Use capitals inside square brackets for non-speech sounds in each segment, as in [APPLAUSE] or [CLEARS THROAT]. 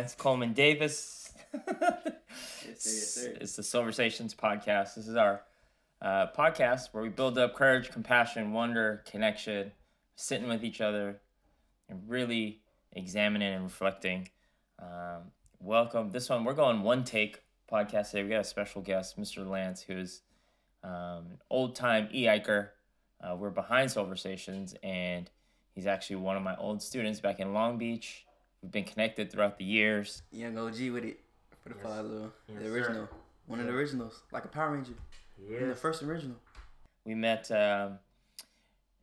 Lance Coleman Davis. Yes, sir, yes, sir. It's the Silver Stations podcast. This is our uh, podcast where we build up courage, compassion, wonder, connection, sitting with each other, and really examining and reflecting. Um, welcome. This one, we're going one take podcast today. We got a special guest, Mr. Lance, who's um, old time e hiker. Uh, we're behind Silver Stations, and he's actually one of my old students back in Long Beach. We've been connected throughout the years. Young OG with it for the Yes. follow. Yes, the sir. original. One of the originals. Like a Power Ranger. Yeah. The first original. we met um,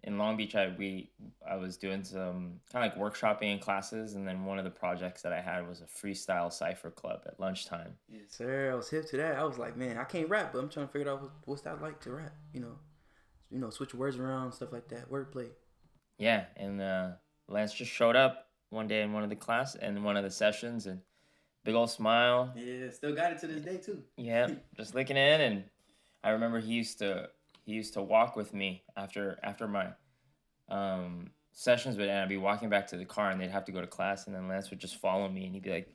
in Long Beach. I we I was doing some kind of like workshopping in classes, and then one of the projects that I had was a freestyle cipher club at lunchtime. Yes, sir. I was hip to that. I was like, man, I can't rap, but I'm trying to figure out what's that like to rap. You know, you know, switch words around, stuff like that. Wordplay. Yeah, and uh, Lance just showed up one day in one of the class and one of the sessions, and big old smile. Yeah, still got it to this day too. [LAUGHS] Yeah, just looking in, and I remember he used to he used to walk with me after after my um, sessions would end. I'd be walking back to the car, and they'd have to go to class, and then Lance would just follow me, and he'd be like,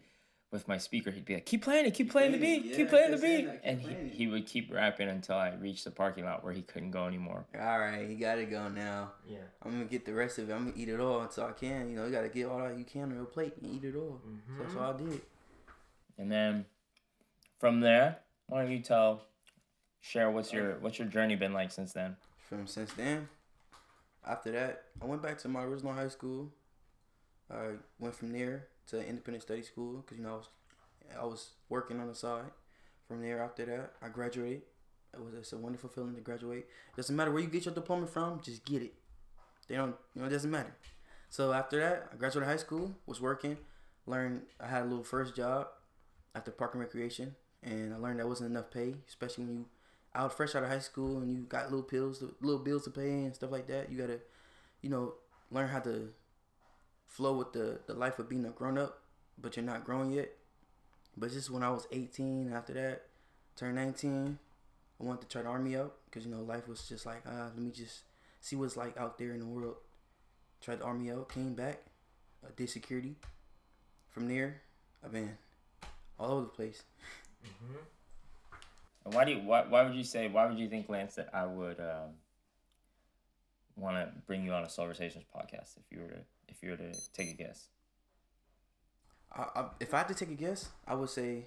with my speaker, he'd be like, "Keep playing it, keep playing the playing it, beat, yeah, keep playing the beat," that, and he, he would keep rapping until I reached the parking lot where he couldn't go anymore. All right, you gotta go now. Yeah. I'm gonna get the rest of it. I'm gonna eat it all until I can. You know, you gotta get all that you can on your plate and eat it all. So that's Mhm. all I did. And then from there, why don't you tell, share what's your what's your journey been like since then? From since then, after that, I went back to my original high school. I went from there to independent study school because you know I was, I was working on the side. From there, after that, I graduated. It was it's a wonderful feeling to graduate. Doesn't matter where you get your diploma from, just get it. They don't, you know, it doesn't matter. So after that, I graduated high school, was working, learned. I had a little first job after park and recreation, and I learned that wasn't enough pay, especially when you out fresh out of high school and you got little pills, little bills to pay and stuff like that. You gotta, you know, learn how to flow with the the life of being a grown up, but you're not grown yet. But just when I was 18, after that, turned 19, I wanted to try the army out because you know life was just like ah, let me just see what's like out there in the world. Tried the army out, came back, uh, did security. From there, I've been all over the place. Mm-hmm. Why do you why, why would you say why would you think Lance that I would um, want to bring you on a Soul Silversations podcast if you were to if you were to take a guess? I, I, if I had to take a guess, I would say,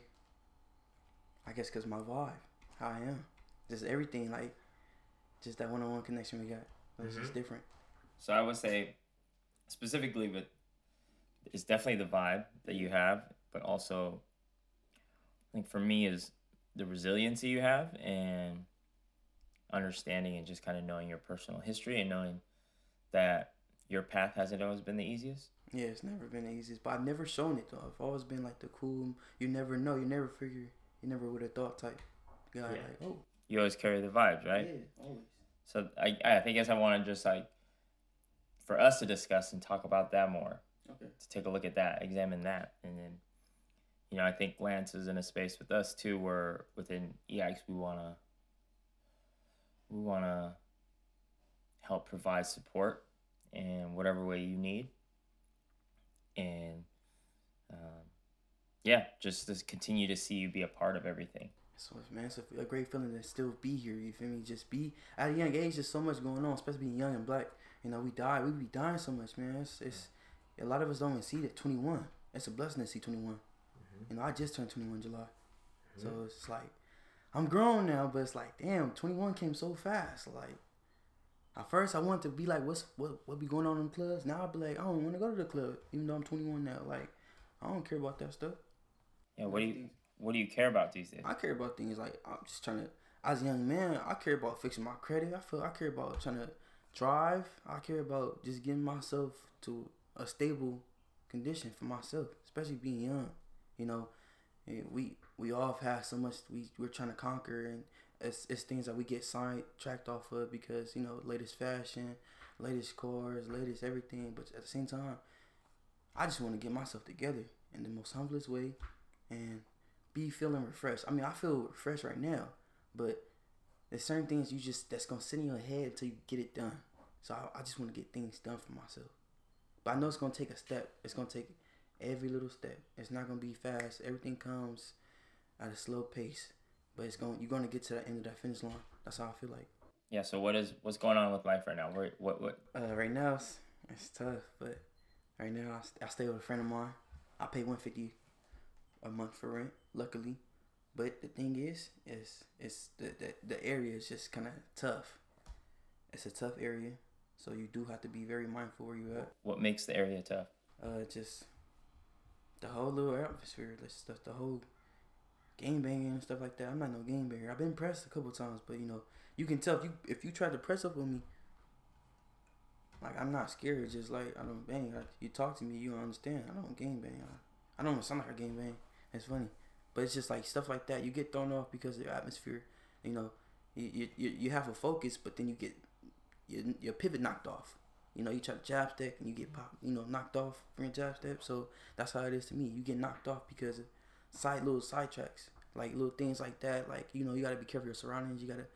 I guess, cause my vibe, how I am, just everything, like, just that one-on-one connection we got. It's just mm-hmm. different. So I would say specifically with it's definitely the vibe that you have, but also I think for me is the resiliency you have and understanding and just kind of knowing your personal history and knowing that your path hasn't always been the easiest. Yeah, it's never been the easiest, but I've never shown it though. I've always been like the cool. You never know. You never figure. You never would have thought type guy. Yeah. Like, oh, You always carry the vibes, right? yeah, always. So I, I think guess I want to just like for us to discuss and talk about that more. Okay. To take a look at that, examine that, and then you know I think Lance is in a space with us too, where within EIX we wanna we wanna help provide support in whatever way you need, and um, yeah, just to continue to see you be a part of everything. So it's man, it's a, a great feeling to still be here. You feel me? Just be at a young age. There's so much going on, especially being young and black. You know, we die. We be dying so much, man. It's, it's a lot of us don't even see that 21. It's a blessing to see 21. You know, I just turned 21 in July, so it's like I'm grown now, but it's like damn, 21 came so fast. Like at first, I wanted to be like, what's what what be going on in the clubs? Now I be like, I don't want to go to the club, even though I'm 21 now. Like I don't care about that stuff. Yeah, what do you what do you care about these days? I care about things like I'm just trying to. As a young man, I care about fixing my credit. I feel I care about trying to drive. I care about just getting myself to a stable condition for myself, especially being young. You know, we we all have had so much we we're trying to conquer, and it's it's things that we get sidetracked off of because you know latest fashion, latest cars, latest everything. But at the same time, I just want to get myself together in the most humblest way, and be feeling refreshed. I mean, I feel refreshed right now, but there's certain things you just that's gonna sit in your head until you get it done. So I, I just want to get things done for myself. But I know it's gonna take a step. It's gonna take every little step. It's not gonna be fast. Everything comes at a slow pace. But it's going. You're gonna get to the end of that finish line. That's how I feel like. Yeah. So what is what's going on with life right now? Where what what? Uh, right now it's, it's tough, but right now I, I stay with a friend of mine. I pay 150 a month for rent, luckily. But the thing is, is it's the the, the area is just kind of tough. It's a tough area, so you do have to be very mindful where you're at. What makes the area tough? Uh, just the whole little atmosphere, the stuff, the whole game banging and stuff like that. I'm not no game banger. I've been pressed a couple times, but you know, you can tell if you if you try to press up on me, like I'm not scared. Just like I don't bang. Like you talk to me, you understand. I don't game bang. I, don't sound like a game bang. It's funny, but it's just like stuff like that. You get thrown off because of the atmosphere. You know, you you, you have a focus, but then you get your, your pivot knocked off. You know, you try to jab step and you get pop, you know, knocked off from your jab step. So that's how it is to me. You get knocked off because of side little side tracks, like little things like that. Like you know, you gotta be careful your surroundings. You gotta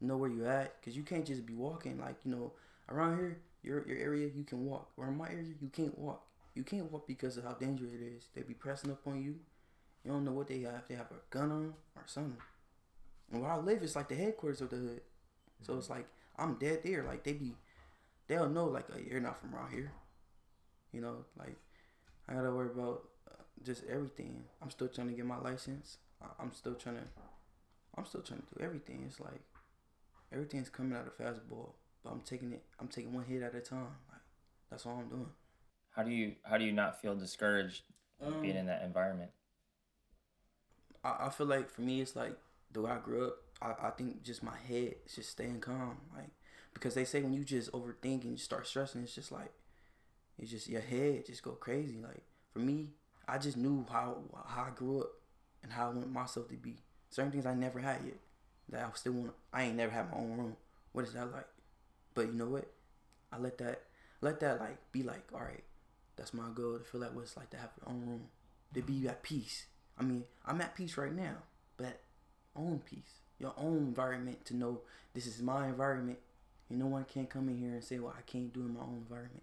know where you're at because you can't just be walking. Like you know, around here, your your area, you can walk. Or in my area, you can't walk. You can't walk because of how dangerous it is. They be pressing up on you. You don't know what they have. They have a gun on or something. And where I live, it's like the headquarters of the hood. So it's like I'm dead there. Like they be, they'll know like uh, you're not from around here. You know, like I gotta worry about just everything. I'm still trying to get my license. I'm still trying to, I'm still trying to do everything. It's like everything's coming out of fastball, but I'm taking it. I'm taking one hit at a time. Like that's all I'm doing. How do you how do you not feel discouraged being Um, in that environment? I, I feel like for me, it's like the way I grew up. I, I think just my head is just staying calm, like because they say when you just overthink and you start stressing, it's just like it's just your head just go crazy. Like for me, I just knew how how I grew up and how I want myself to be. Certain things I never had yet that I still want. I ain't never had my own room. What is that like? But you know what? I let that let that like be like all right. That's my goal to feel like what it's like to have your own room, to be at peace. I mean, I'm at peace right now, but own peace, your own environment to know this is my environment. You no one can come in here and say, "Well, I can't do it in my own environment."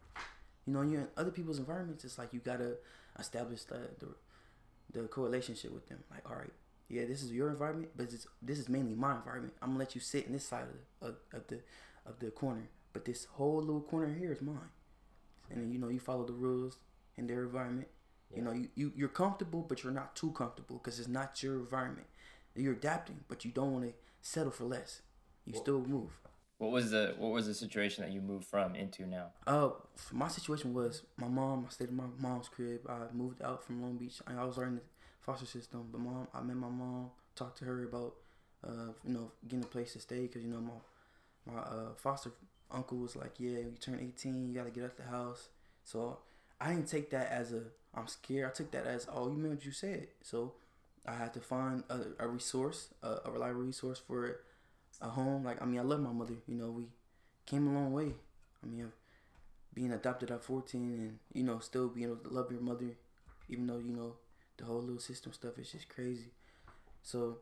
You know, you're in other people's environments. It's like you gotta establish the the, the correlationship with them. Like, all right, yeah, this is your environment, but it's, this is mainly my environment. I'm gonna let you sit in this side of the of, of the of the corner, but this whole little corner here is mine. And then you know you follow the rules in their environment. You know, you, you you're comfortable, but you're not too comfortable because it's not your environment. You're adapting, but you don't want to settle for less. You still move. What was the what was the situation that you moved from into now? Uh, my situation was my mom. I stayed in my mom's crib. I moved out from Long Beach. I was already in the foster system, but mom, I met my mom. Talked to her about, uh, you know, getting a place to stay because you know my my uh, foster uncle was like, yeah, you turn eighteen, you gotta get out of the house. So I didn't take that as a I'm scared. I took that as oh, you meant what you said. So I had to find a, a resource, a, a reliable resource for a home. Like I mean, I love my mother. You know, we came a long way. I mean, being adopted at 14 and you know still being able to love your mother, even though you know the whole little system stuff is just crazy. So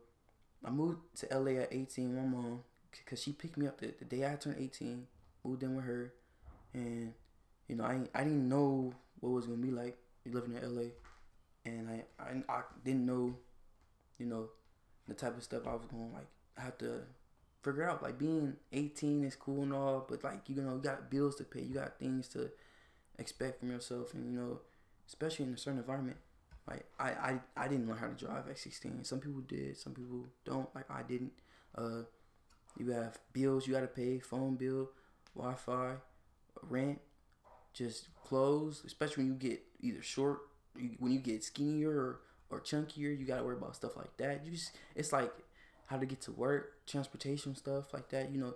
I moved to LA at 18. My mom, cause she picked me up the, the day I turned 18. Moved in with her, and you know I I didn't know what was gonna be like living in LA, and I I, I didn't know, you know, the type of stuff I was gonna like have to figure out. Like being 18 is cool and all, but like you know you got bills to pay, you got things to expect from yourself, and you know, especially in a certain environment. Like I I, I didn't learn how to drive at 16. Some people did, some people don't. Like I didn't. Uh, you have bills you got to pay, phone bill, Wi-Fi, rent, just clothes. Especially when you get either short, you, when you get skinnier or, or chunkier, you got to worry about stuff like that. You just it's like how to get to work, transportation stuff like that. You know,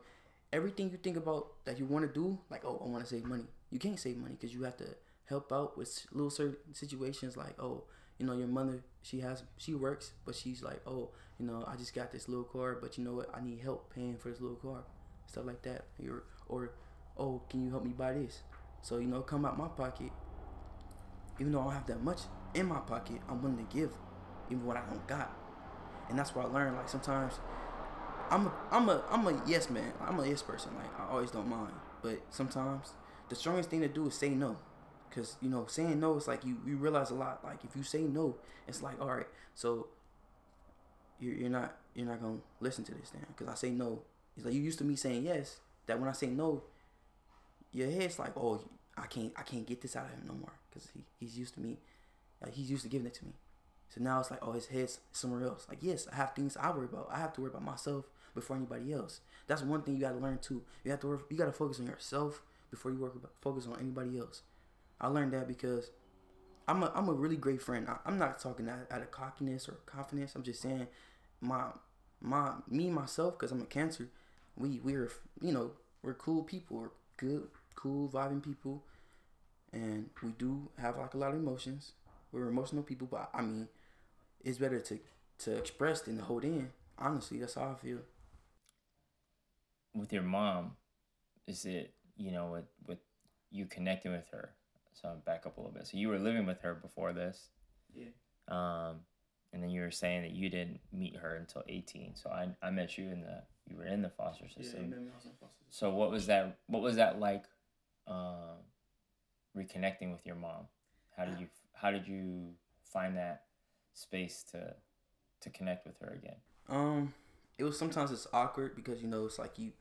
everything you think about that you want to do, like oh, I want to save money. You can't save money because you have to help out with little certain situations like oh, you know, your mother she has she works, but she's like oh, you know, I just got this little car, but you know what, I need help paying for this little car, stuff like that. You're or oh, can you help me buy this? So you know, come out my pocket. Even though I don't have that much in my pocket, I'm willing to give, even what I don't got and that's what I learned. Like sometimes, I'm a I'm a I'm a yes man. I'm a yes person. Like I always don't mind, But sometimes the strongest thing to do is say no. Cause you know, saying no is like you, you realize a lot. Like if you say no, it's like all right, so you're, you're not you're not gonna listen to this now. Cause I say no. It's like you used to me saying yes. That when I say no, your head's like, oh, I can't I can't get this out of him no more. Cause he, he's used to me, like he's used to giving it to me. So now it's like, oh, his head's somewhere else. Like yes, I have things I worry about. I have to worry about myself before anybody else. That's one thing you got to learn too. You have to work, you got to focus on yourself before you work focus on anybody else. I learned that because I'm a I'm a really great friend. I, am not talking out, out of cockiness or confidence. I'm just saying my my me myself because I'm a cancer. We we're you know we're cool people. We're good, cool, vibing people, and we do have like a lot of emotions. We're emotional people, but I mean, it's better to to express than to hold in. Honestly, that's how I feel. With your mom, is it you know with with you connecting with her? So I'll back up a little bit. So you were living with her before this. Yeah. Um, and then you were saying that you didn't meet her until 18. So I, I met you in the you were in the foster system. Yeah, I was in foster system. So what was that what was that like um, reconnecting with your mom? How did you how did you find that space to to connect with her again? Um it was sometimes it's awkward because you know it's like you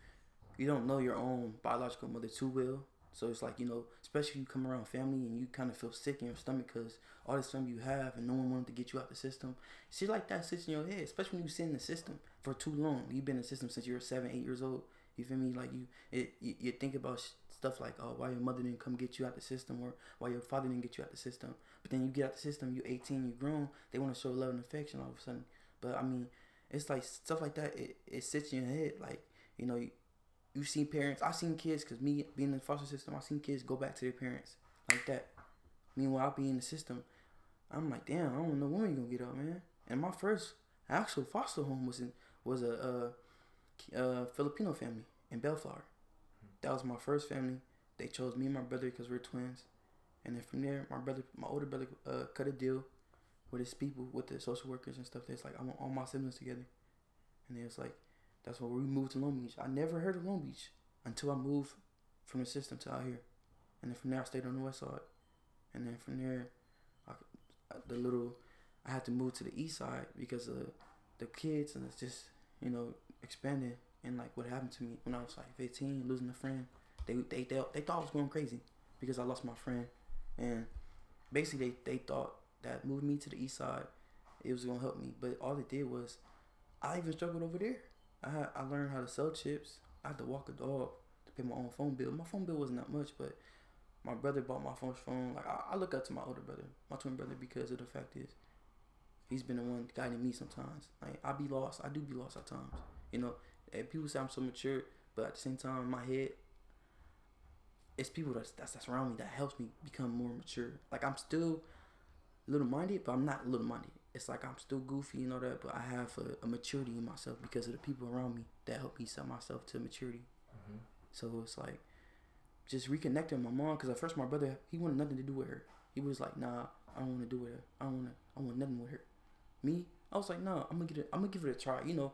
you don't know your own biological mother too well so it's like you know, especially if you come around family and you kind of feel sick in your stomach because all this family you have and no one wanted to get you out the system. Shit like that sits in your head, especially when you sit in the system for too long. You've been in the system since you were seven, eight years old. You feel me? Like you, it, you, you think about stuff like, oh, why your mother didn't come get you out the system, or why your father didn't get you out the system. But then you get out the system, you're 18, you're grown. They want to show love and affection all of a sudden. But I mean, it's like stuff like that. It, it sits in your head, like you know, you've seen parents. I've seen kids because me being in the foster system, I've seen kids go back to their parents like that. Meanwhile, being in the system, I'm like, damn, I don't know when we gonna get up, man. And my first actual foster home was in was a, uh, a, a uh, Filipino family in Bellflower. That was my first family. They chose me and my brother because we're twins. And then from there, my brother, my older brother, uh, cut a deal with his people, with the social workers and stuff. That's like, I want all my siblings together. And it was like, that's why we moved to Long Beach. I never heard of Long Beach until I moved from the system to out here. And then from there, I stayed on the west side. And then from there, I, the little, I had to move to the east side because of the kids and it's just, you know, expanding. And like what happened to me when I was like 15, losing a friend. They, they, they, they thought I was going crazy because I lost my friend. And basically, they, they thought that moving me to the east side, it was going to help me. But all it did was, I even struggled over there. I I learned how to sell chips. I had to walk a dog to pay my own phone bill. My phone bill wasn't that much, but my brother bought my first phone. Like I, I look up to my older brother, my twin brother, because of the fact is he's been the one guiding me sometimes. Like I be lost. I do be lost at times. You know, and people say I'm so mature, but at the same time, in my head, it's people that's that's, that's around me that helps me become more mature. Like I'm still little minded, but I'm not little minded it's like I'm still goofy and all that, but I have a, a, maturity in myself because of the people around me that help me set myself to maturity. Mm-hmm. So it's like just reconnecting my mom because at first my brother he wanted nothing to do with her. He was like, "Nah, I don't want to do with her. I don't want to. I want nothing with her." Me, I was like, "No, I'm gonna get it. I'm gonna give it a try." You know,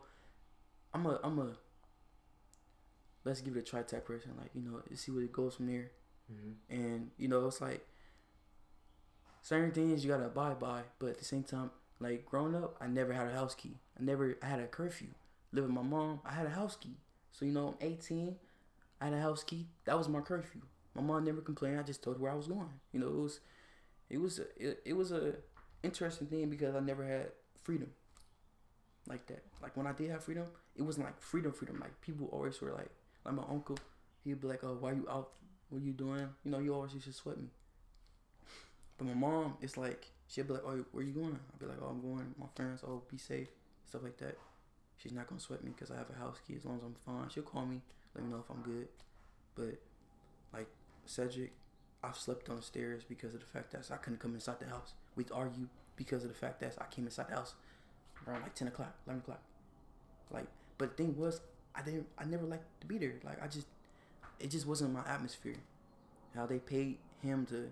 I'm a I'm a let's give it a try type person. Like you know, see where it goes from there. Mm-hmm. And you know, it's like certain things you gotta abide by, but at the same time, like growing up, I never had a house key. I never I had a curfew. Living with my mom, I had a house key. So you know, I'm 18. I had a house key. That was my curfew. My mom never complained. I just told her where I was going. You know, it was, it was, a, it, it was a interesting thing because I never had freedom like that. Like when I did have freedom, it wasn't like freedom, freedom. Like people always were like, like my uncle, he'd be like, "Oh, why you out? What you doing?" You know, you always used to sweat me. But my mom, it's like she'd be like, "Oh, where you going?" I'll be like, "Oh, I'm going. My friends. Oh, be safe." Stuff like that. She's not gonna sweat me because I have a house key. As long as I'm fine, she'll call me, let me know if I'm good. But like Cedric, I've slept on the stairs because of the fact that I couldn't come inside the house. We'd argue because of the fact that I came inside the house around like ten o'clock, eleven o'clock. Like, but the thing was, I didn't. I never liked to be there. Like, I just, it just wasn't my atmosphere. How they paid him to,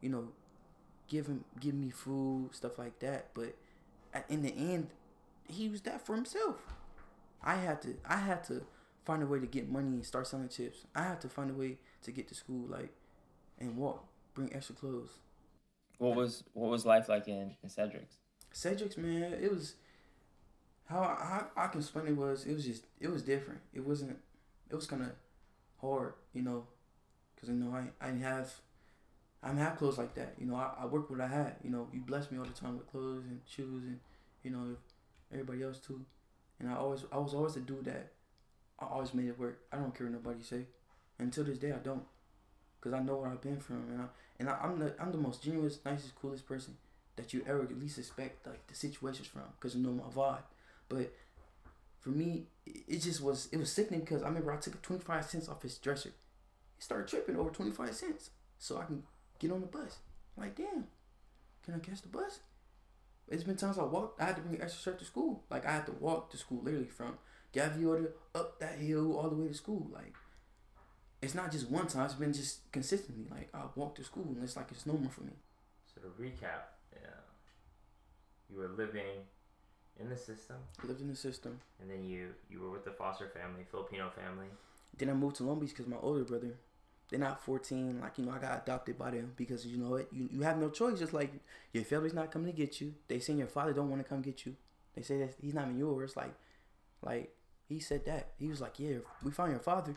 you know, give him give me food, stuff like that. But in the end, he was that for himself. I had to I had to find a way to get money and start selling chips. I had to find a way to get to school, like, and walk, bring extra clothes. What was what was life like in, in Cedric's? Cedric's, man, it was how I, I can explain it was it was just it was different. It wasn't. It was kind of hard, you know, because you know I I didn't have I didn't have clothes like that. You know, I, I worked what I had. You know, you blessed me all the time with clothes and shoes and you know everybody else too. And I always I was always the dude that I always made it work. I don't care what nobody say. Until this day, I don't, cause I know where I've been from, and I and I, I'm the I'm the most genuine, nicest, coolest person that you ever at least expect like the situations from, cause you know my vibe. But for me, it just was it was sickening because I remember I took 25 cents off his dresser. He started tripping over 25 cents so I can get on the bus. I'm like, damn, can I catch the bus? It's been times I walked, I had to bring an extra shirt to school. Like I had to walk to school literally from Gaviota up that hill all the way to school. Like it's not just one time, it's been just consistently. Like I walk to school and it's like it's normal for me. So to recap, yeah, you were living in the system. lived in the system. And then you you were with the foster family, Filipino family. Then I moved to Long Beach because my older brother, they're not 14. Like, you know, I got adopted by them because, you know what, you, you have no choice. Just like your family's not coming to get you. They say your father don't want to come get you. They say that he's not even yours. Like, like he said that. He was like, yeah, we found your father.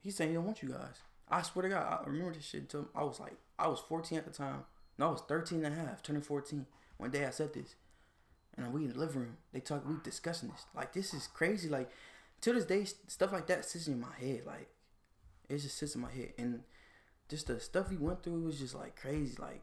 He's saying he don't want you guys. I swear to God, I remember this shit until I was like, I was 14 at the time. No, I was 13 and a half, turning 14. One day I said this. And we in the living room. They talk, we discussing this. Like, this is crazy. Like, to this day, stuff like that sits in my head. Like, it just sits in my head. And just the stuff we went through was just like crazy. Like,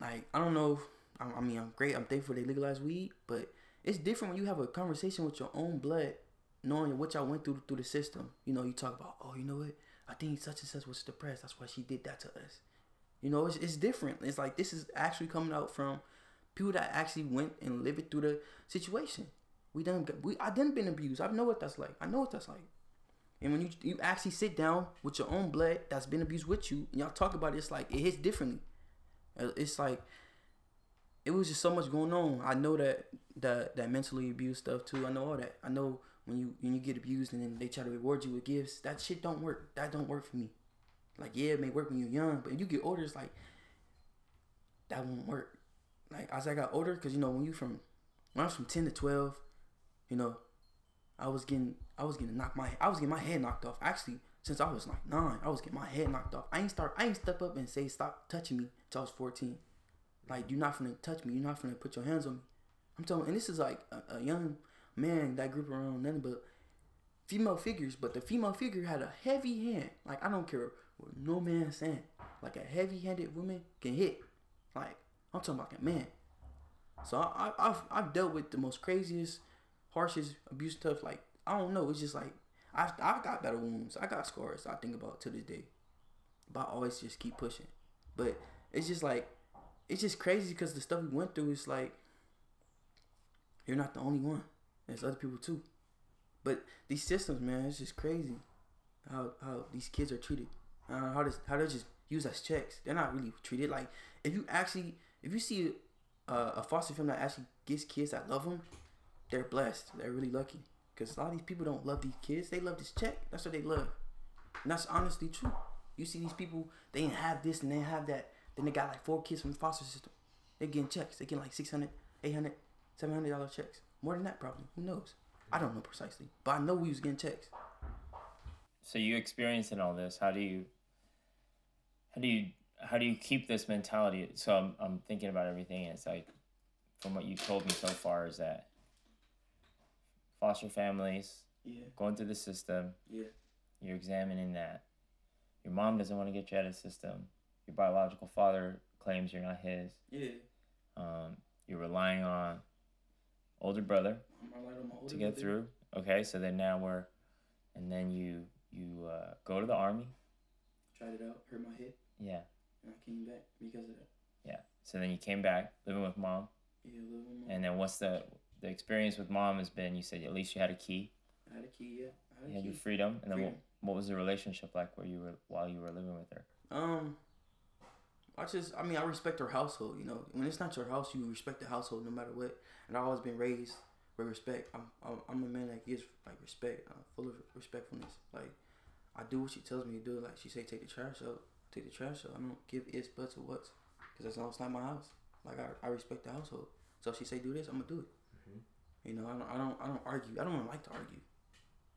like I don't know. I, I mean, I'm great. I'm thankful they legalized weed, but it's different when you have a conversation with your own blood, knowing what y'all went through through the system. You know, you talk about, oh, you know what? I think such and such was depressed. That's why she did that to us. You know, it's, it's different. It's like this is actually coming out from people that actually went and lived through the situation. We done we I done been abused. I know what that's like. I know what that's like. And when you you actually sit down with your own blood that's been abused with you, and y'all talk about it, it's like it hits differently. Uh, it's like it was just so much going on. I know that that that mentally abused stuff too. I know all that. I know when you when you get abused and then they try to reward you with gifts, that shit don't work. That don't work for me. Like yeah, it may work when you're young, but you get older, it's like that won't work. Like as I got older, cause you know when you from when I was from ten to twelve, you know, I was getting I was getting knocked my I was getting my head knocked off. Actually, since I was like nine, I was getting my head knocked off. I ain't start I ain't step up and say stop touching me until I was fourteen. Like you're not gonna touch me. You're not gonna put your hands on me. I'm telling, and this is like a, a young man that grew up around nothing but female figures. But the female figure had a heavy hand. Like I don't care what no man saying. Like a heavy-handed woman can hit. Like I'm talking about a man. So I, I, have I've dealt with the most craziest, harshest abuse stuff. Like I don't know. It's just like I I got battle wounds. I got scars. I think about to this day. But I always just keep pushing. But it's just like it's just crazy because the stuff we went through is like you're not the only one. There's other people too. But these systems, man, it's just crazy how how these kids are treated. Uh, how does how they just use as checks. They're not really treated like if you actually if you see a foster family that actually gets kids that love them, they're blessed. They're really lucky because a lot of these people don't love these kids. They love this check. That's what they love. And that's honestly true. You see these people, they didn't have this and they have that. Then they got like four kids from the foster system. They're getting checks. They're getting like 600 800 700 dollar checks. More than that, probably. Who knows? I don't know precisely, but I know we was getting checks. So you experiencing all this? How do you? How do you? How do you keep this mentality? So I'm I'm thinking about everything. And it's like, from what you told me so far, is that foster families, yeah, going through the system, yeah, you're examining that. Your mom doesn't want to get you out of the system. Your biological father claims you're not his. Yeah. Um, you're relying on older brother older to get brother. through. Okay, so then now we're, and then you you uh, go to the army. Tried it out, hurt my hip. Yeah, I came back because of that. yeah. So then you came back living with mom, Yeah, little mom. and then what's the the experience with mom has been? You said at least you had a key, I had a key, yeah. I had you a had key. your freedom, and then what, Freedom. what was the relationship like where you were while you were living with her? Um, I just, I mean, I respect her household. You know, when it's not your house, you respect the household no matter what. And I've always been raised with respect. I'm, I'm I'm a man that gives like respect, uh, full of respectfulness. Like I do what she tells me to do. Like she say, take the trash out, take the trash out. I don't give ifs, buts, or whats, because that's it's not my house. Like I, I respect the household. So if she say do this, I'm gonna do it. Mhm. You know, I don't I don't I don't argue. I don't even like to argue.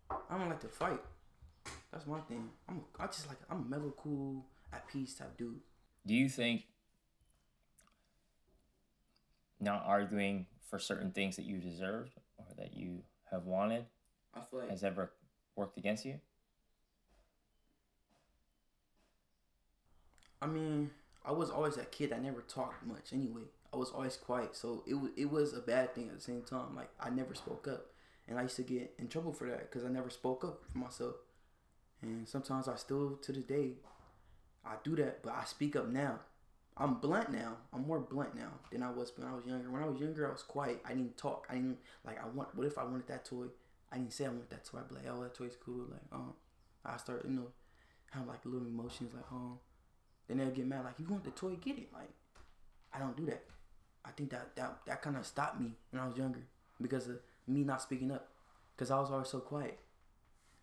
I don't like to fight. That's my thing. I'm I just like I'm a mellow, cool, at peace type dude. Do you think not arguing for certain things that you deserved or that you have wanted like has ever worked against you? I mean, I was always that kid that never talked much anyway. I was always quiet, so it was it was a bad thing at the same time. Like I never spoke up, and I used to get in trouble for that because I never spoke up for myself. And sometimes I still to this day, I do that, but I speak up now. I'm blunt now. I'm more blunt now than I was when I was younger. When I was younger, I was quiet. I didn't talk. I didn't like. I want. What if I wanted that toy? I didn't say I want that toy. I'd be like, oh, that toy's cool. Like, um, I start, you know, have like little emotions, like, oh. Then they'll get mad, like, you want the toy, get it. Like, I don't do that. I think that that, that kind of stopped me when I was younger because of me not speaking up because I was always so quiet.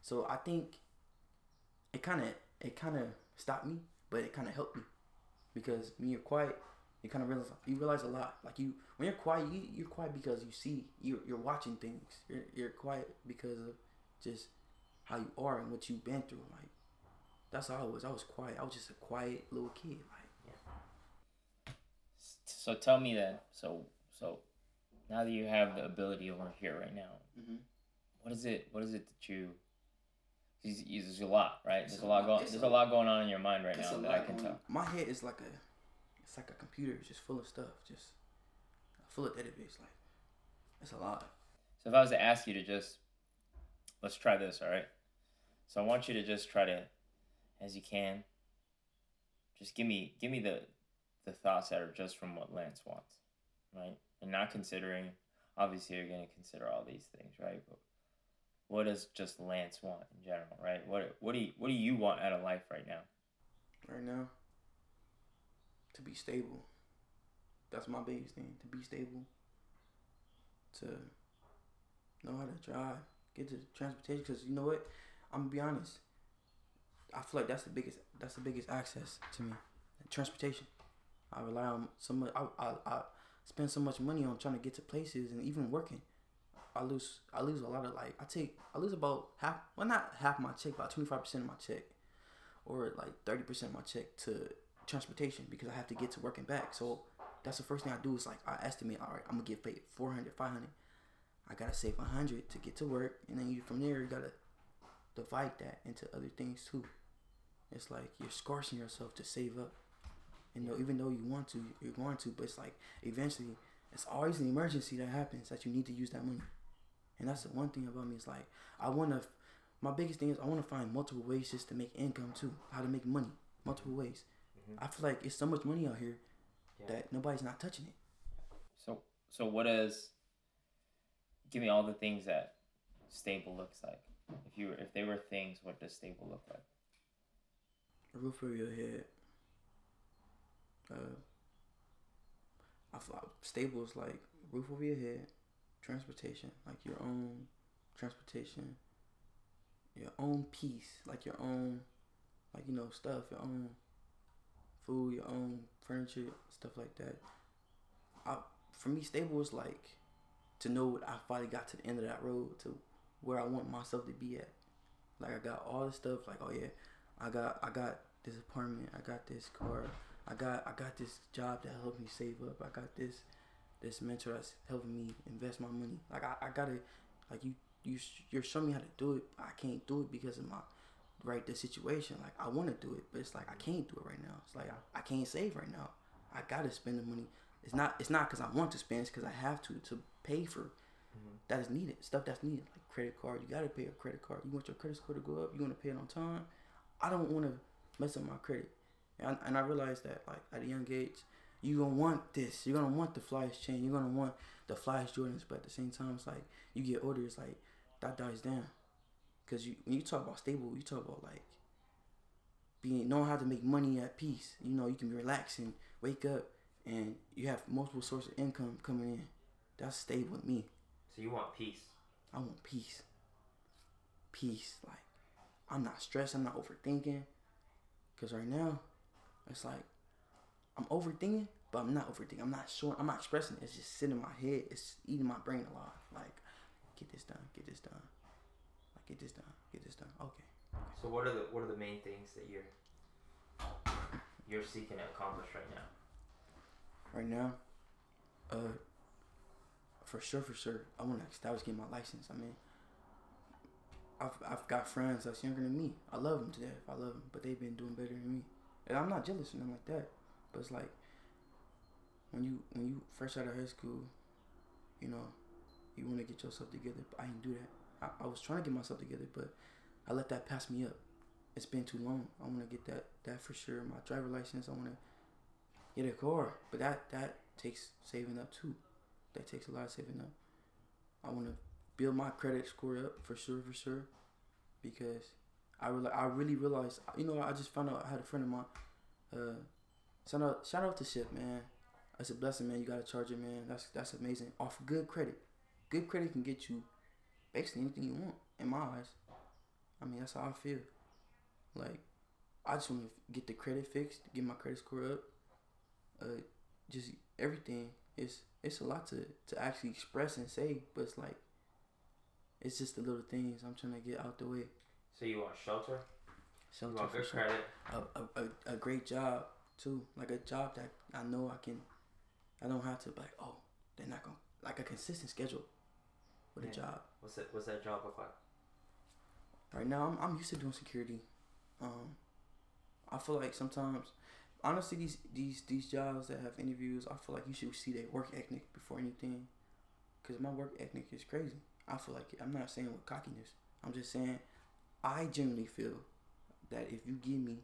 So I think it kind of it kind of stopped me, but it kind of helped me because when you're quiet, you kind of realize you realize a lot. Like you when you're quiet, you you're quiet because you see you you're watching things. You're you're quiet because of just how you are and what you've been through. Like that's all I was. I was quiet. I was just a quiet little kid. Like So tell me then. So so now that you have the ability over here right now, Mhm. what is it? What is it that you? There's, there's a lot, right? There's a lot going. There's a- lot going on in your mind right now that I can tell. My head is like a, it's like a computer, it's just full of stuff, just full of database. Like it's a lot. So if I was to ask you to just, let's try this, all right? So I want you to just try to, as you can, just give me give me the the thoughts that are just from what Lance wants, right? And not considering, obviously you're gonna consider all these things, right? But what does just Lance want in general, right? What what do you what do you want out of life right now? Right now, to be stable. That's my biggest thing. To be stable. To know how to drive, get to transportation. Cause you know what, I'm gonna be honest. I feel like that's the biggest. That's the biggest access to me. Transportation. I rely on so much. I, I, I spend so much money on trying to get to places and even working. I lose. I lose a lot of like. I take. I lose about half. Well, not half my check, about twenty five percent of my check, or like thirty percent of my check to transportation because I have to get to work and back. So that's the first thing I do is like I estimate. All right, I'm gonna get paid 400, 500. I gotta save a hundred to get to work, and then you from there you gotta divide that into other things too. It's like you're scorching yourself to save up. You know, even though you want to, you're going to, but it's like eventually it's always an emergency that happens that you need to use that money. And that's the one thing about me. is like I wanna my biggest thing is I wanna find multiple ways just to make income too. How to make money. Multiple ways. Mm-hmm. I feel like it's so much money out here Yeah. that nobody's not touching it. So so what is? Give me all the things that stable looks like. If you if they were things, what does stable look like? Roof over your head. Uh, I thought like stable is like roof over your head, transportation, like your own transportation, your own peace, like your own, like you know stuff, your own food, your own furniture, stuff like that. I for me, stable is like to know what I finally got to the end of that road to where I want myself to be at. Like I got all the stuff. Like oh yeah, I got I got this apartment. I got this car. I got I got this job that helped me save up. I got this this mentor that's helping me invest my money. Like I, I gotta like you you you're showing me how to do it. I can't do it because of my right the situation. Like I want to do it, but it's like I can't do it right now. It's like I, I can't save right now. I gotta spend the money. It's not it's not because I want to spend. It's because I have to to pay for mm-hmm. that is needed. Stuff that's needed like credit card. You gotta pay a credit card. You want your credit score to go up. You want to pay it on time. I don't want to mess up my credit. And I, and I realized that like at a young age, you gonna want this. You're gonna want the flyest chain. You're gonna want the flyest Jordans. But at the same time, it's like you get older. It's like that dies down. Cause you when you talk about stable, you talk about like being knowing how to make money at peace. You know, you can be relaxed and wake up, and you have multiple sources of income coming in. That's stable with me. So you want peace? I want peace. Peace. Like, I'm not stressed. I'm not overthinking. Cause right now, it's like I'm overthinking, but I'm not overthinking. I'm not showing. I'm not expressing. It. It's just sitting in my head. It's eating my brain a lot. Like, get this done. Get this done. Like, get this done. Get this done. Okay. So what are the what are the main things that you're you're seeking to accomplish right now? Right now, uh, for sure, for sure, I want to establish getting my license. I mean, I've I've got friends that's younger than me. I love them to death. I love them, but they've been doing better than me, and I'm not jealous or nothing like that. But it's like when you when you fresh out of high school, you know, you want to get yourself together. But I didn't do that. I, I was trying to get myself together, but I let that pass me up. It's been too long. I want to get that that for sure. My driver license. I want to get a car, but that that takes saving up too. That takes a lot of saving up. I want to build my credit score up for sure, for sure, because I really, I really realized, you know, I just found out I had a friend of mine. Uh, shout out, shout out to Ship, man. That's a blessing, man. You got to charge it, man. That's that's amazing. Off good credit, good credit can get you basically anything you want. In my eyes, I mean that's how I feel. Like, I just want to get the credit fixed, get my credit score up. Uh, just everything. It's it's a lot to to actually express and say, but it's like it's just the little things I'm trying to get out the way. So you want shelter? Shelter you want good sure. credit? A, a, a, great job too, like a job that I know I can. I don't have to like, oh, they're not gonna like a consistent schedule with Yeah. a job. What's that? What's that job look like? Right now, I'm, I'm used to doing security. Um, I feel like sometimes, honestly, these these these jobs that have interviews, I feel like you should see their work ethic before anything, because my work ethic is crazy. I feel like I'm not saying with cockiness. I'm just saying, I genuinely feel that if you give me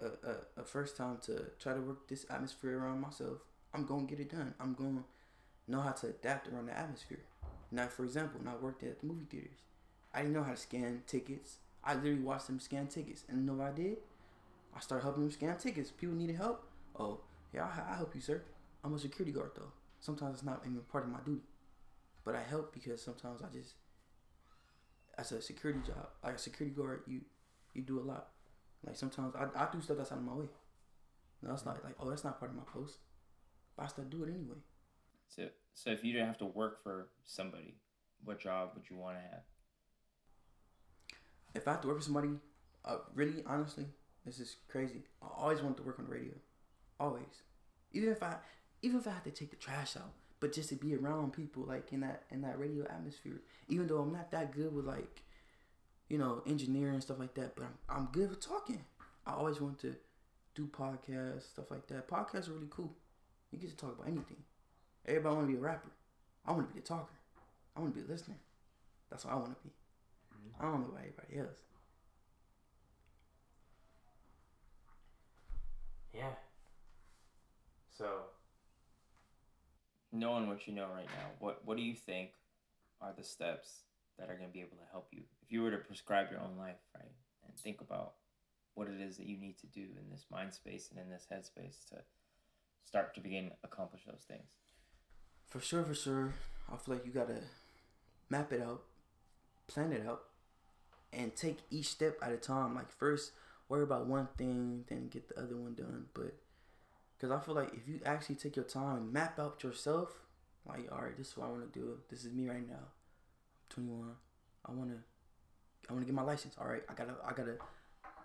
a, a, a first time to try to work this atmosphere around myself, I'm gonna get it done. I'm gonna know how to adapt around the atmosphere. Now, for example, when I worked at the movie theaters, I didn't know how to scan tickets. I literally watched them scan tickets, and you know what I did? I started helping them scan tickets. People needed help. Oh, yeah, I, I help you, sir. I'm a security guard though. Sometimes it's not even part of my duty, but I help because sometimes I just, as a security job, like a security guard, you you do a lot. Like sometimes I, I do stuff that's out of my way. No, it's not like oh that's not part of my post, but I still do it anyway. So so if you didn't have to work for somebody, what job would you want to have? If I have to work for somebody, uh, really honestly, this is crazy. I always wanted to work on the radio, always. Even if I even if I had to take the trash out, but just to be around people like in that in that radio atmosphere. Even though I'm not that good with like, you know, engineering and stuff like that, but I'm I'm good with talking. I always want to do podcasts, stuff like that. Podcasts are really cool. You get to talk about anything. Everybody want to be a rapper. I want to be a talker. I want to be a listener. That's what I want to be. Mm-hmm. I don't know about everybody else. Yeah. So, knowing what you know right now, what what do you think are the steps that are going to be able to help you? If you were to prescribe your own life, right, and think about what it is that you need to do in this mind space and in this headspace to start to begin accomplish those things. For sure, for sure. I feel like you gotta map it out, plan it out, and take each step at a time. Like first, worry about one thing, then get the other one done. But because I feel like if you actually take your time and map out yourself, like all right, this is what I want to do. This is me right now. I'm 21. I wanna, I wanna get my license. All right, I gotta, I gotta,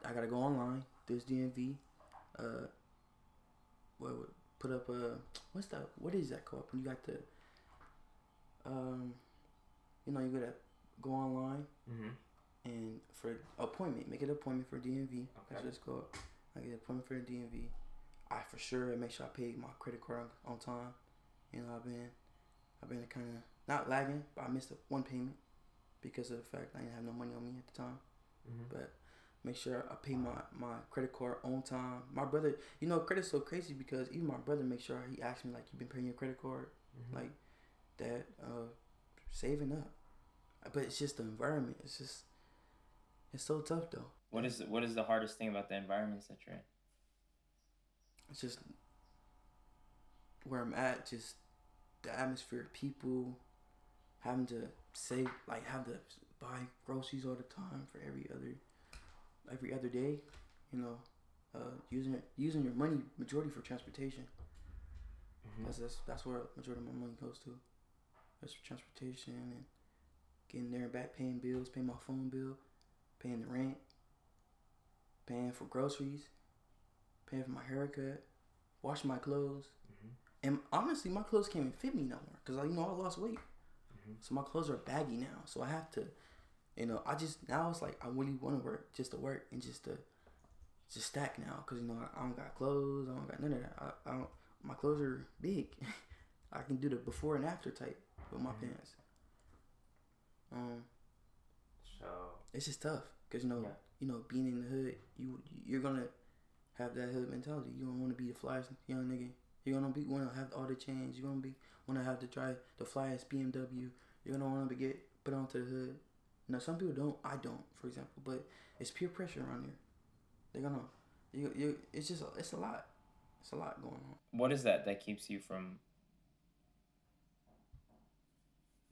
I gotta go online. There's DMV. Uh, what, what put up a what's that? What is that called? When you got the um, you know, you gotta go online Mm-hmm. and for appointment, make an appointment for DMV. Okay. That's just go. I get an appointment for DMV. I for sure make sure I pay my credit card on, on time. You know, I've been, I've been kind of not lagging, but I missed a, one payment because of the fact I didn't have no money on me at the time. Mm-hmm. But make sure I pay my, my credit card on time. My brother, you know, credit's so crazy because even my brother makes sure he asks me like, "You been paying your credit card?" Mm-hmm. Like that, uh, saving up. But it's just the environment. It's just, it's so tough though. What is what is the hardest thing about the environments that you're in? It's just where I'm at. Just the atmosphere, people having to save, like have to buy groceries all the time for every other, every other day. You know, uh, using using your money majority for transportation. Mhm. That's, that's that's where majority of my money goes to. That's for transportation and getting there and back, paying bills, paying my phone bill, paying the rent, paying for groceries, paying for my haircut, washing my clothes. Mhm. And honestly, my clothes can't even fit me no more because you know I lost weight, Mhm. so my clothes are baggy now. So I have to, you know, I just now it's like I really want to work just to work and just to just stack now because you know I, I don't got clothes, I don't got none of that. I, I don't. My clothes are big. [LAUGHS] I can do the before and after type with my Mhm. pants. Um, So it's just tough because you know, Yeah. you know, being in the hood, you you're gonna have that hood mentality. You don't want to be the flyest young nigga. You're gonna be want to have all the chains. You're gonna be want to have to drive the flyest BMW. You're gonna want to get put onto the hood. Now some people don't. I don't, for example. But it's peer pressure around here. They're gonna you you. It's just it's a lot. It's a lot going on. what is that that keeps you from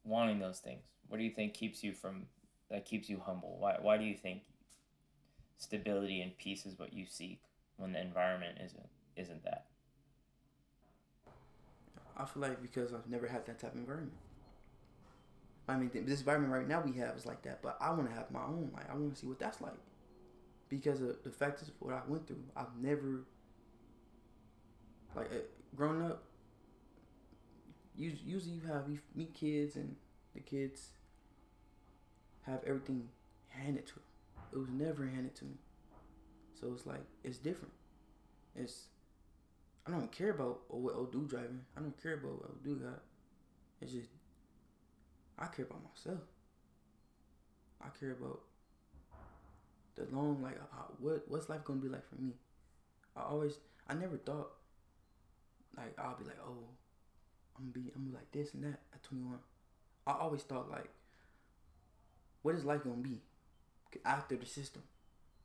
wanting those things? What do you think keeps you from that keeps you humble? Why why do you think stability and peace is what you seek when the environment isn't isn't that? I feel like because I've never had that type of environment. I mean, this environment right now we have is like that, but I want to have my own. Like, I want to see what that's like. Because of the fact is what I went through. I've never, like, uh, growing up, us- usually you have, you meet kids and the kids have everything handed to them. It was never handed to me. So it's like, it's different. It's, I don't care about what Odu driving. I don't care about what Odu got. It's just I care about myself. I care about the long like how, what what's life gonna be like for me. I always I never thought like I'll be like oh I'm gonna be I'm gonna be like this and that at 21. I always thought like what is life gonna be after the system?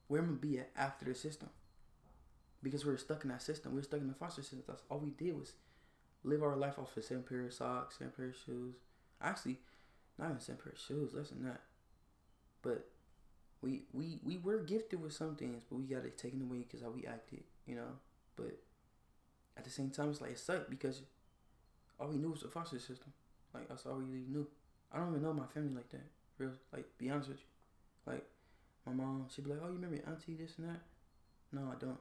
Where I'm gonna be at after the system? because we were stuck in that system. We were stuck in the foster system. That's all we did was live our life off of same pair of socks, same pair of shoes. Actually, not even same pair of shoes. Less than that. But we we we were gifted with some things, but we got it taken away because how we acted, you know. But at the same time, it's like it sucked because all we knew was the foster system. Like that's all we really knew. I don't even know my family like that. Real, like be honest with you. Like my mom, she'd be like, "Oh, you remember your auntie this and that?" No, I don't.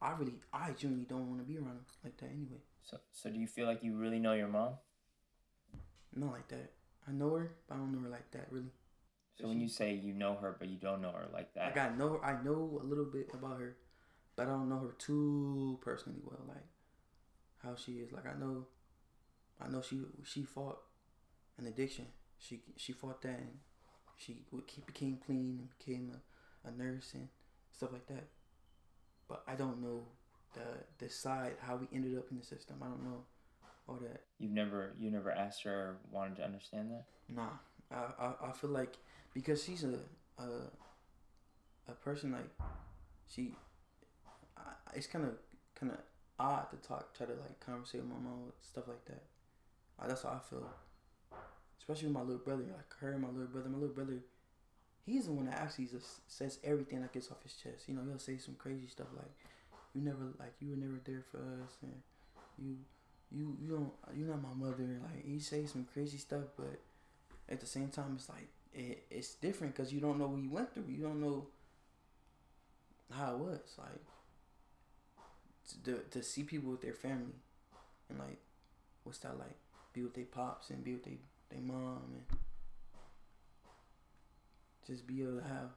I really, I genuinely don't want to be around like that anyway. So so do you feel like you really know your mom? Not like that. I know her, but I don't know her like that really. So when you say you know her but you don't know her like that, Like I know, I know a little bit about her, but I don't know her too personally well. Like how she is. Like I know, I know she she fought an addiction. She she fought that and she became clean and became a, a nurse and stuff like that. But I don't know the the side how we ended up in the system. I don't know all that. you've never you never asked her or wanted to understand that? Nah, I, I, I feel like because she's a a, a person like she, I, it's kind of kind of odd to talk, try to like conversate with my mom with stuff like that. Uh, that's how I feel, especially with my little brother. Like her and my little brother. My little brother, he's the one that actually just says everything that gets off his chest. You know, he'll say some crazy stuff like, "You never like you were never there for us," and you you you don't you're not my mother like he say some crazy stuff but at the same time it's like it, it's different because you don't know what you went through you don't know how it was like to, to see people with their family and like what's that like be with their pops and be with their their mom and just be able to have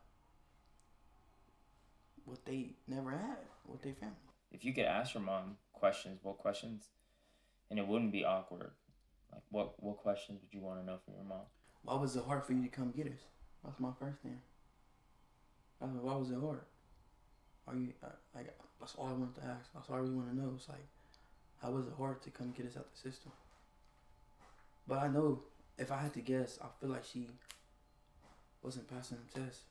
what they never had with their family If you could ask your mom questions, what questions? And it wouldn't be awkward. Like what what questions would you want to know from your mom? Why was it hard for you to come get us? That's my first thing. I was like, why was it hard? Are you uh, like? That's all I wanted to ask. That's all I really want to know. It's like, how was it hard to come get us out the system? But I know if I had to guess, I feel like she wasn't passing the test.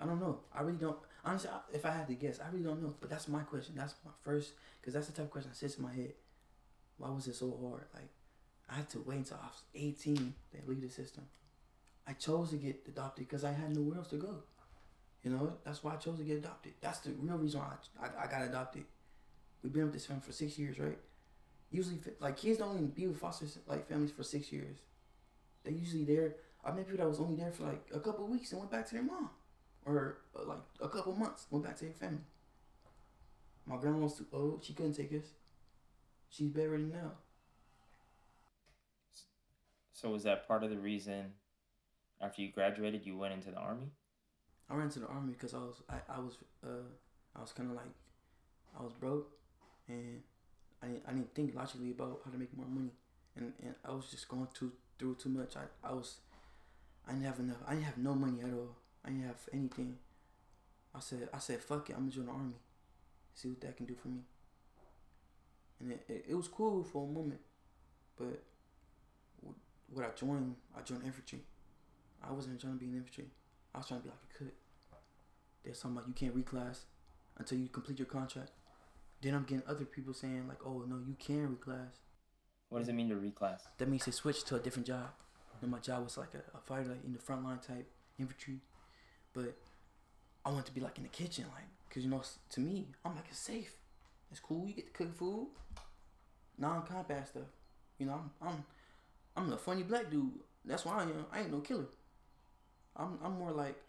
I don't know. I really don't. Honestly, if I had to guess, I really don't know. But that's my question. That's my first, because that's the type of question that sits in my head. Why was it so hard? Like, I had to wait until I was 18 to leave the system. I chose to get adopted because I had nowhere else to go. You know, that's why I chose to get adopted. That's the real reason why I, I, I got adopted. We've been with this family for six years, right? Usually, like kids don't even be with foster like families for six years. They usually there. I met people that was only there for like a couple weeks and went back to their mom, or uh, like a couple months went back to their family. My grandma was too old; she couldn't take us. She's bedridden now. So was that part of the reason after you graduated you went into the army? I ran to the army because I was I, I was uh I was kind of like I was broke and I didn't, I didn't think logically about how to make more money and, and I was just going too through too much. I, I was I didn't have enough. I didn't have no money at all. I didn't have anything. I said I said fuck it. I'm gonna join the army. See what that can do for me. And it, it, it was cool for a moment, but what I joined, I joined infantry. I wasn't trying to be an infantry. I was trying to be like a cook. There's something about you can't reclass until you complete your contract. Then I'm getting other people saying like, "Oh no, you can reclass." What does it mean to reclass? That means they switch to a different job. And my job was like a, a fighter, like in the front line type infantry, but I want to be like in the kitchen, like, cause you know, to me, I'm like it's safe. It's cool. You get to cook food, non-combat stuff. You know, I'm I'm I'm a funny black dude. That's why I am. I ain't no killer. I'm I'm more like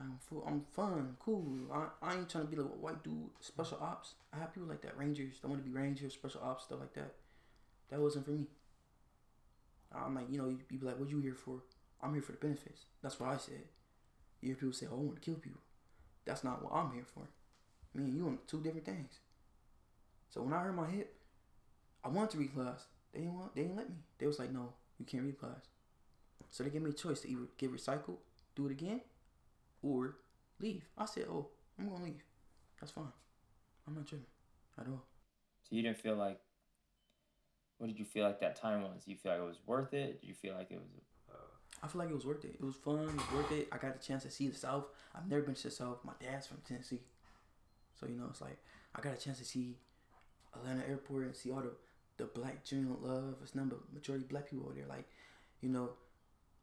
I'm full, I'm fun, cool. I, I ain't trying to be like a white dude, special ops. I have people like that, rangers. I want to be rangers, special ops, stuff like that. That wasn't for me. I'm like, you know, you'd be like, what you here for? I'm here for the benefits. That's what I said. You hear people say, oh, I want to kill people. That's not what I'm here for. Me and you on two different things. So when I hurt my hip, I wanted to reclass. They didn't want. They didn't let me. They was like, no, you can't reclass. So they gave me a choice to either get recycled, do it again, or leave. I said, oh, I'm gonna leave. That's fine. I'm not tripping at all. So you didn't feel like. What did you feel like that time was? Do you feel like it was worth it? Did you feel like it was? Uh... I feel like it was worth it. It was fun. It was worth it. I got the chance to see the South. I've never been to the South. My dad's from Tennessee, so you know it's like I got a chance to see Atlanta Airport and see all the the black genuine love. It's number majority black people over there. Like, you know,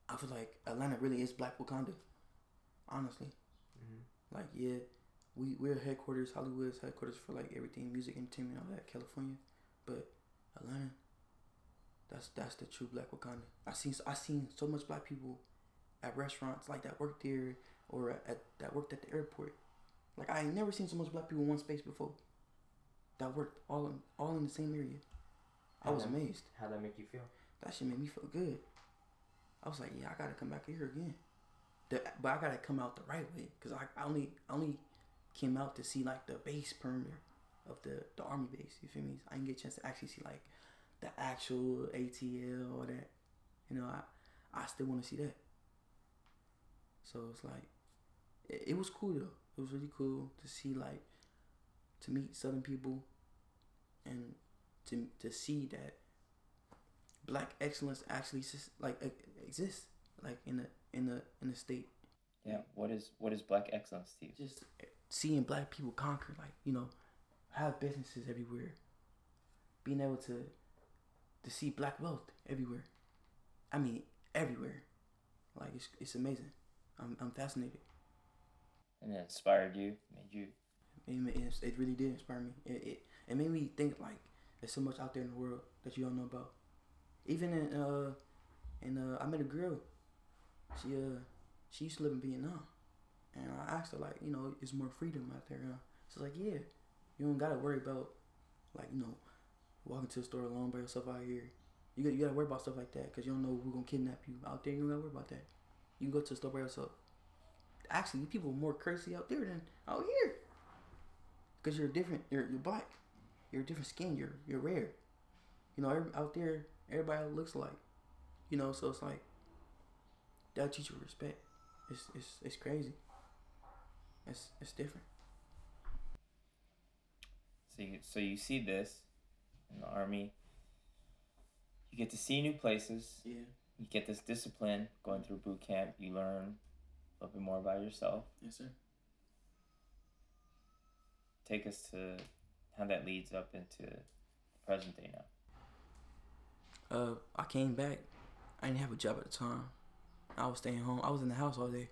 I feel like Atlanta really is Black Wakanda. Honestly, mm-hmm. like yeah, we we're headquarters. Hollywood's headquarters for like everything, music, entertainment, all that. California, but Atlanta, that's that's the true Black Wakanda. I seen I seen so much black people at restaurants like that worked there or at that worked at the airport. Like I ain't never seen so much black people in one space before. That worked all in all in the same area. I was that, amazed. How'd that make you feel? That shit made me feel good. I was like, yeah, I gotta come back here again. The, but I gotta come out the right way because I, I only I only came out to see like the base perimeter of the the army base. You feel me? I didn't get a chance to actually see like the actual ATL or that. You know, I I still want to see that. So it's like it, it was cool though. It was really cool to see like to meet Southern people and to to see that black excellence actually like exists like in the in the in the state. Yeah, what is what is black excellence to you? Just seeing black people conquer, like you know, have businesses everywhere, being able to to see black wealth everywhere. I mean, everywhere. Like it's it's amazing. I'm I'm fascinated. And it inspired you, made you. It, it really did inspire me. It, it it made me think like there's so much out there in the world that you don't know about. Even in uh, and uh, I met a girl. She uh, she used to live in Vietnam, and I asked her like, you know, is more freedom out there? Huh? She's like, yeah, you don't gotta worry about like you know, walking to the store alone by yourself out here. You got you gotta worry about stuff like that because you don't know who's gonna kidnap you out there. You don't gotta worry about that. You can go to the store by yourself. Actually, people are more crazy out there than out here. Cause you're different. You're you're black you're a different skin. You're you're rare. You know, out there, everybody looks like. You know, so it's like that teach you respect. It's it's it's crazy. It's it's different. So you so you see this in the army. You get to see new places. Yeah. You get this discipline going through boot camp. You learn a little bit more about yourself. Yes, sir. Take us to how that leads up into the present day now. uh, I came back. I didn't have a job at the time. I was staying home. I was in the house all day.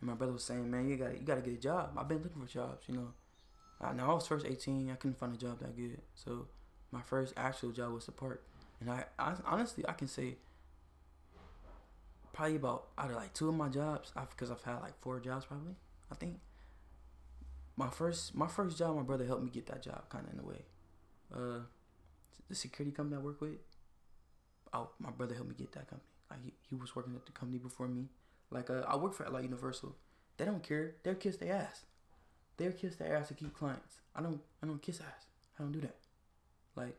And my brother was saying, "Man, you got to you got to get a job. I've been looking for jobs, you know." I now I was first 18. I couldn't find a job that good. So my first actual job was park. And I, I honestly I can say probably about out of like two of my jobs, because I've had like four jobs probably. I think my first my first job, my brother helped me get that job kind of in a way. Uh, the security company I work with, oh, my brother helped me get that company. Like he, he was working at the company before me. Like uh, I work for like Universal. They don't care. They'll kiss their ass. They'll kiss their ass to keep clients. I don't I don't kiss ass. I don't do that. Like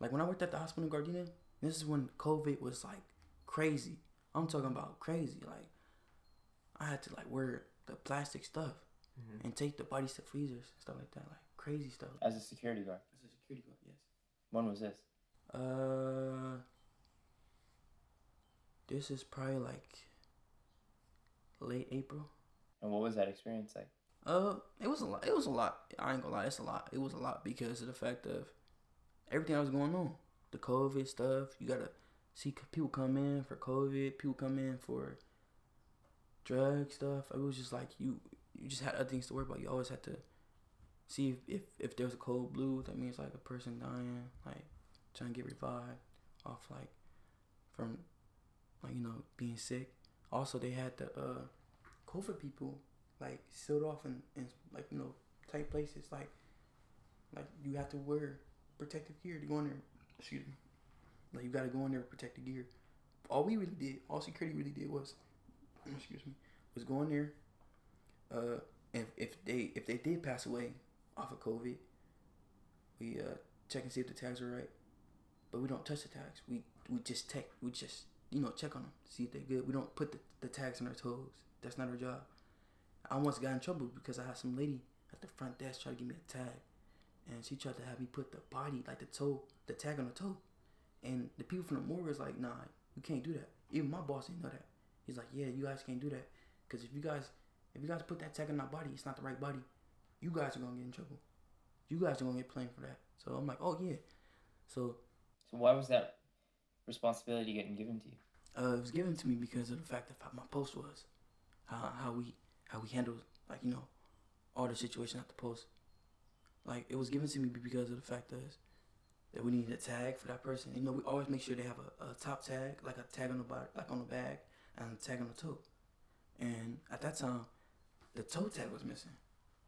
like when I worked at the hospital in Gardena, this is when COVID was like crazy. I'm talking about crazy. Like I had to like wear the plastic stuff mm-hmm. and take the bodies to freezers and stuff like that. Like crazy stuff. As a security guard. As a security guard, yes. When was this? Uh, this is probably like late April. And what was that experience like? Uh, it was a lot. It was a lot. I ain't gonna lie, it's a lot. It was a lot because of the fact of everything that was going on, the COVID stuff. You gotta see people come in for COVID. People come in for drug stuff. It was just like you. You just had other things to worry about. You always had to see if if, if there's a code blue. That means like a person dying, like trying to get revived off like from like you know being sick. Also, they had the uh, COVID people like sealed off in, in like you know tight places. Like like you have to wear protective gear to go in there. Excuse me. Like you got to go in there with protective gear. All we really did, all security really did was, [CLEARS THROAT] excuse me, was go in there. Uh, if if they if they did pass away off of COVID, we uh check and see if the tags are right. But we don't touch the tags. We we just check. We just you know check on them, see if they're good. We don't put the, the tags on our toes. That's not our job. I once got in trouble because I had some lady at the front desk try to give me a tag, and she tried to have me put the body like the toe, the tag on the toe, and the people from the morgue was like, "Nah, you can't do that." Even my boss didn't know that. He's like, "Yeah, you guys can't do that because if you guys, if you guys put that tag on our body, it's not the right body. You guys are gonna get in trouble. You guys are gonna get blamed for that." So I'm like, "Oh yeah." So. So why was that responsibility getting given to you? Uh, it was given to me because of the fact that my post was, how how we how we handled like you know all the situation at the post. Like it was given to me because of the fact that that we needed a tag for that person. You know, we always make sure they have a, a top tag, like a tag on the body, like on the bag, and a tag on the toe. And at that time, the toe tag was missing.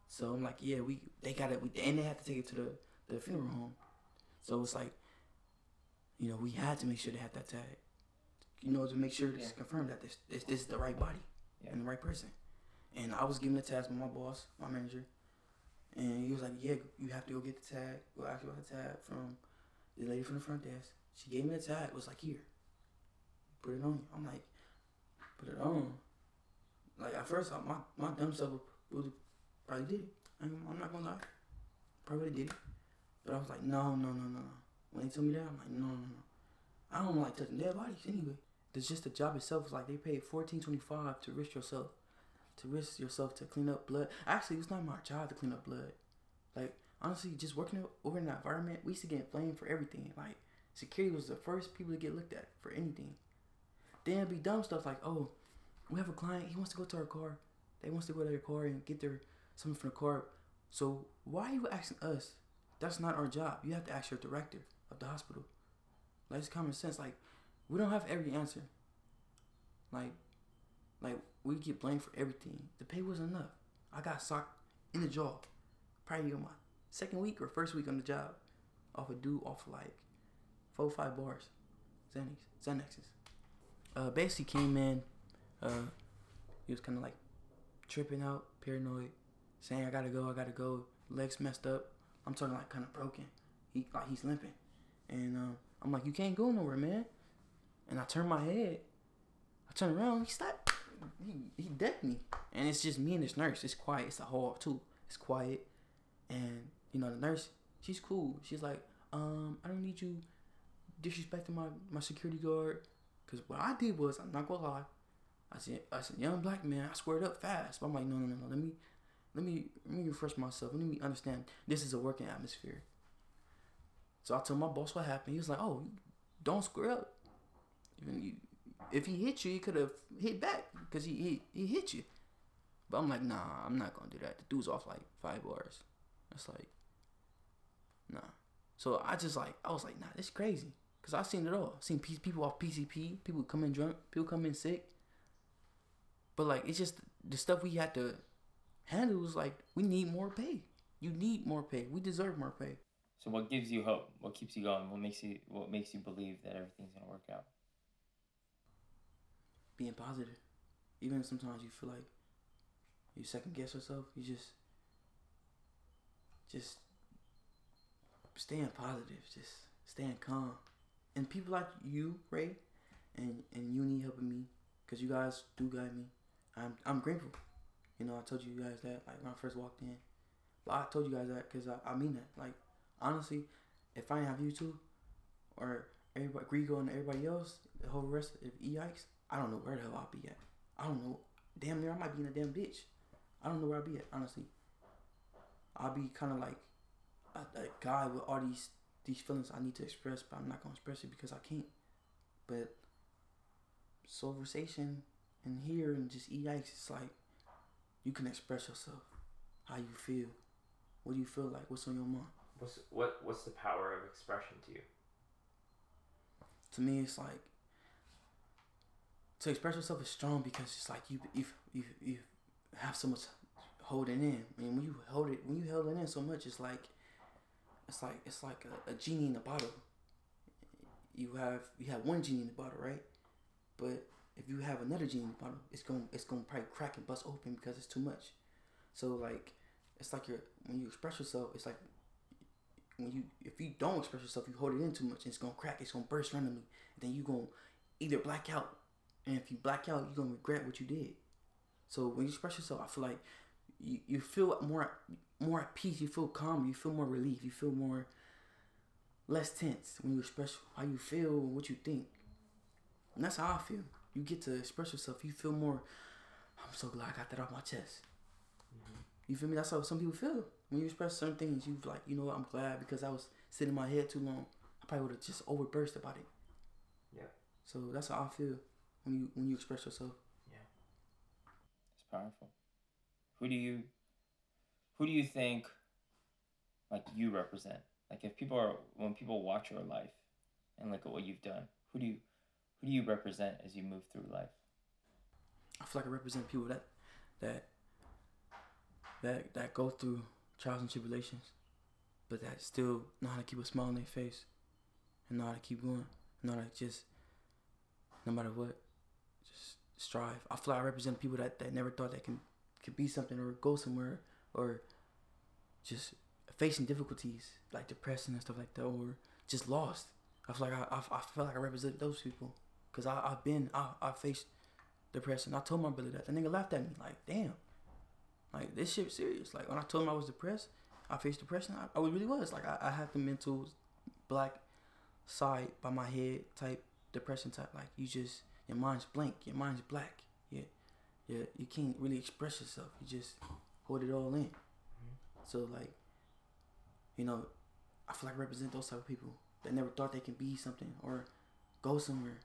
So I'm like, yeah, we they got it, we, and they had to take it to the the funeral home. So it's like, you know, we had to make sure they had that tag. You know, to make sure to yeah. confirm that this, this this is the right body yeah. and the right person. And I was given the task by my boss, my manager, and he was like, "Yeah, you have to go get the tag. Go ask about the tag from the lady from the front desk." She gave me the tag. It was like, "Here, put it on." you. I'm like, "Put it on." Like at first, my my dumb self would probably did it. I'm, I'm not gonna lie, probably did it. But I was like, "No, no, no, no, no." When he told me that, I'm like, "No, no, no." I don't like touching dead bodies anyway. It's just the job itself. Is like they paid fourteen twenty five to risk yourself to risk yourself to clean up blood. Actually, it's not my job to clean up blood. Like honestly, just working over in that environment, we used to get blamed for everything. Like security was the first people to get looked at for anything. Then it'd be dumb stuff like, oh, we have a client, he wants to go to our car. They wants to go to their car and get their something from the car. So why are you asking us? That's not our job. You have to ask your director of the hospital. Like it's common sense. Like we don't have every answer. Like like we get blamed for everything. The pay wasn't enough. I got socked in the jaw, probably on my second week or first week on the job, off a dude off like four five bars, Xanax, Xanaxes. Uh, basically came in. Uh, he was kind of like tripping out, paranoid, saying I gotta go, I gotta go. Legs messed up. I'm talking like kind of broken. He like he's limping, and uh, I'm like, you can't go nowhere, man. And I turn my head. I turn around. He stopped he he decked me, and it's just me and this nurse. It's quiet. It's a hall too. It's quiet, and you know the nurse. She's cool. She's like, um, I don't need you disrespecting my my security guard, cause what I did was I'm not gonna lie. I said, I said, young black man, I squared up fast. But I'm like, no, no, no, no. Let me, let me, let me refresh myself. Let me understand. This is a working atmosphere. So I told my boss what happened. He was like, oh, don't square up. Even you, if he hit you, he could have hit back because he, he he hit you. But I'm like, nah, I'm not gonna do that. The dude's off like five bars. It's like, nah. So I just like, I was like, nah, this crazy. Cause I seen it all. seen people off PCP, people come in drunk, people come in sick. But like, it's just the stuff we had to handle was like, we need more pay. You need more pay. We deserve more pay. So what gives you hope? What keeps you going? What makes you what makes you believe that everything's gonna work out? Being positive. Even sometimes you feel like you second guess yourself, you just just staying positive, just staying calm. And people like you, Ray, and and you Uni helping me, cause you guys do guide me. I'm I'm grateful. You know, I told you guys that like when I first walked in. But I told you guys that because I, I mean that. Like honestly, if I didn't have you two, or everybody Grigo and everybody else, the whole rest of EIX, I don't know where the hell I'll be at. I don't know. Damn near I might be in a damn ditch. I don't know where I'll be at, honestly. I'll be kind of like a, a, guy with all these these feelings I need to express, but I'm not gonna express it because I can't. But Silversation and here and just EX, it's like you can express yourself, how you feel, what do you feel like, what's on your mind. What's what What's the power of expression to you? To me, it's like to express yourself is strong because it's like you you, you, you have so much holding in. I mean, when you hold it, when you held it in so much, it's like, it's like it's like a, a genie in a bottle. You have you have one genie in the bottle, right? But if you have another genie in the bottle, it's going it's going to probably crack and bust open because it's too much. So like, it's like you're when you express yourself, it's like when you if you don't express yourself, you hold it in too much, and it's gonna crack, it's gonna burst randomly. And then you gonna either black out, and if you black out, you're gonna regret what you did. So when you express yourself, I feel like you, you feel more more at peace. You feel calm. You feel more relief. You feel more less tense when you express how you feel and what you think. And that's how I feel. You get to express yourself. You feel more. I'm so glad I got that off my chest. Mm-hmm. You feel me? That's how some people feel when you express certain things. You like, you know, what? I'm glad because I was sitting in my head too long. I probably would have just overburst about it. Yeah. So that's how I feel when you when you express yourself. Yeah. It's powerful. Who do you who do you think like you represent? Like if people are when people watch your life and look at what you've done, who do you who do you represent as you move through life? I feel like I represent people that that that that go through trials and tribulations, but that still know how to keep a smile on their face and know how to keep going. Know how to just no matter what, strive. I feel like I represent people that, that never thought they can could be something or go somewhere or just facing difficulties like depression and stuff like that or just lost. I feel like I, I, I feel like I represent those people because I I've been I I faced depression. I told my brother that the nigga laughed at me like damn, like this shit serious. Like when I told him I was depressed, I faced depression. I, I really was like I, I had the mental black side by my head type depression type. Like you just your mind's blank, your mind's black. Yeah, yeah, you can't really express yourself. You just hold it all in. Mm-hmm. So like, you know, I feel like I represent those type of people that never thought they can be something or go somewhere.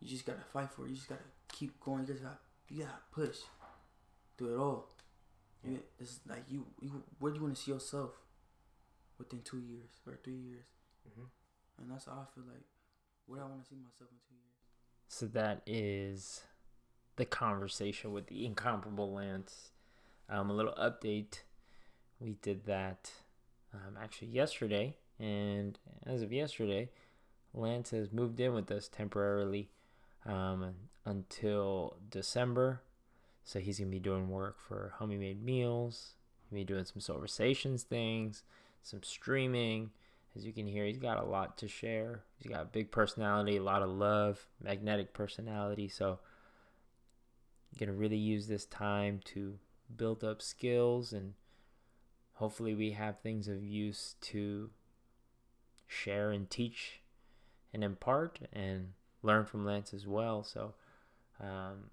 You just gotta fight for it. You just gotta keep going. You just got you gotta push through it all. Yeah. You, it's like you, you where do you want to see yourself within two years or three years? Mm-hmm. And that's how I feel like where I want to see myself in two years. So that is the conversation with the incomparable Lance. Um, a little update. We did that um, actually yesterday, and as of yesterday, Lance has moved in with us temporarily um, until December. So he's gonna be doing work for Homie Made Meals. He'll be doing some Silversations things, some streaming. As you can hear, he's got a lot to share. He's got a big personality, a lot of love, magnetic personality. So going to really use this time to build up skills and hopefully we have things of use to share and teach and impart and learn from Lance as well. So, um,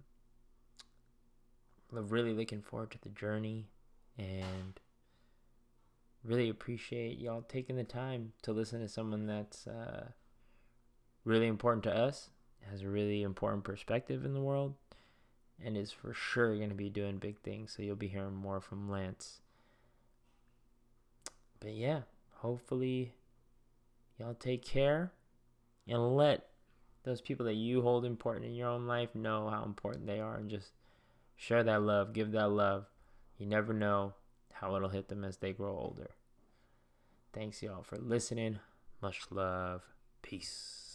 I'm really looking forward to the journey and really appreciate y'all taking the time to listen to someone that's uh, really important to us, has a really important perspective in the world, and is for sure going to be doing big things. So you'll be hearing more from Lance. But yeah, hopefully y'all take care and let those people that you hold important in your own life know how important they are and just share that love, give that love. You never know how it'll hit them as they grow older. Thanks, y'all, for listening. Much love. Peace.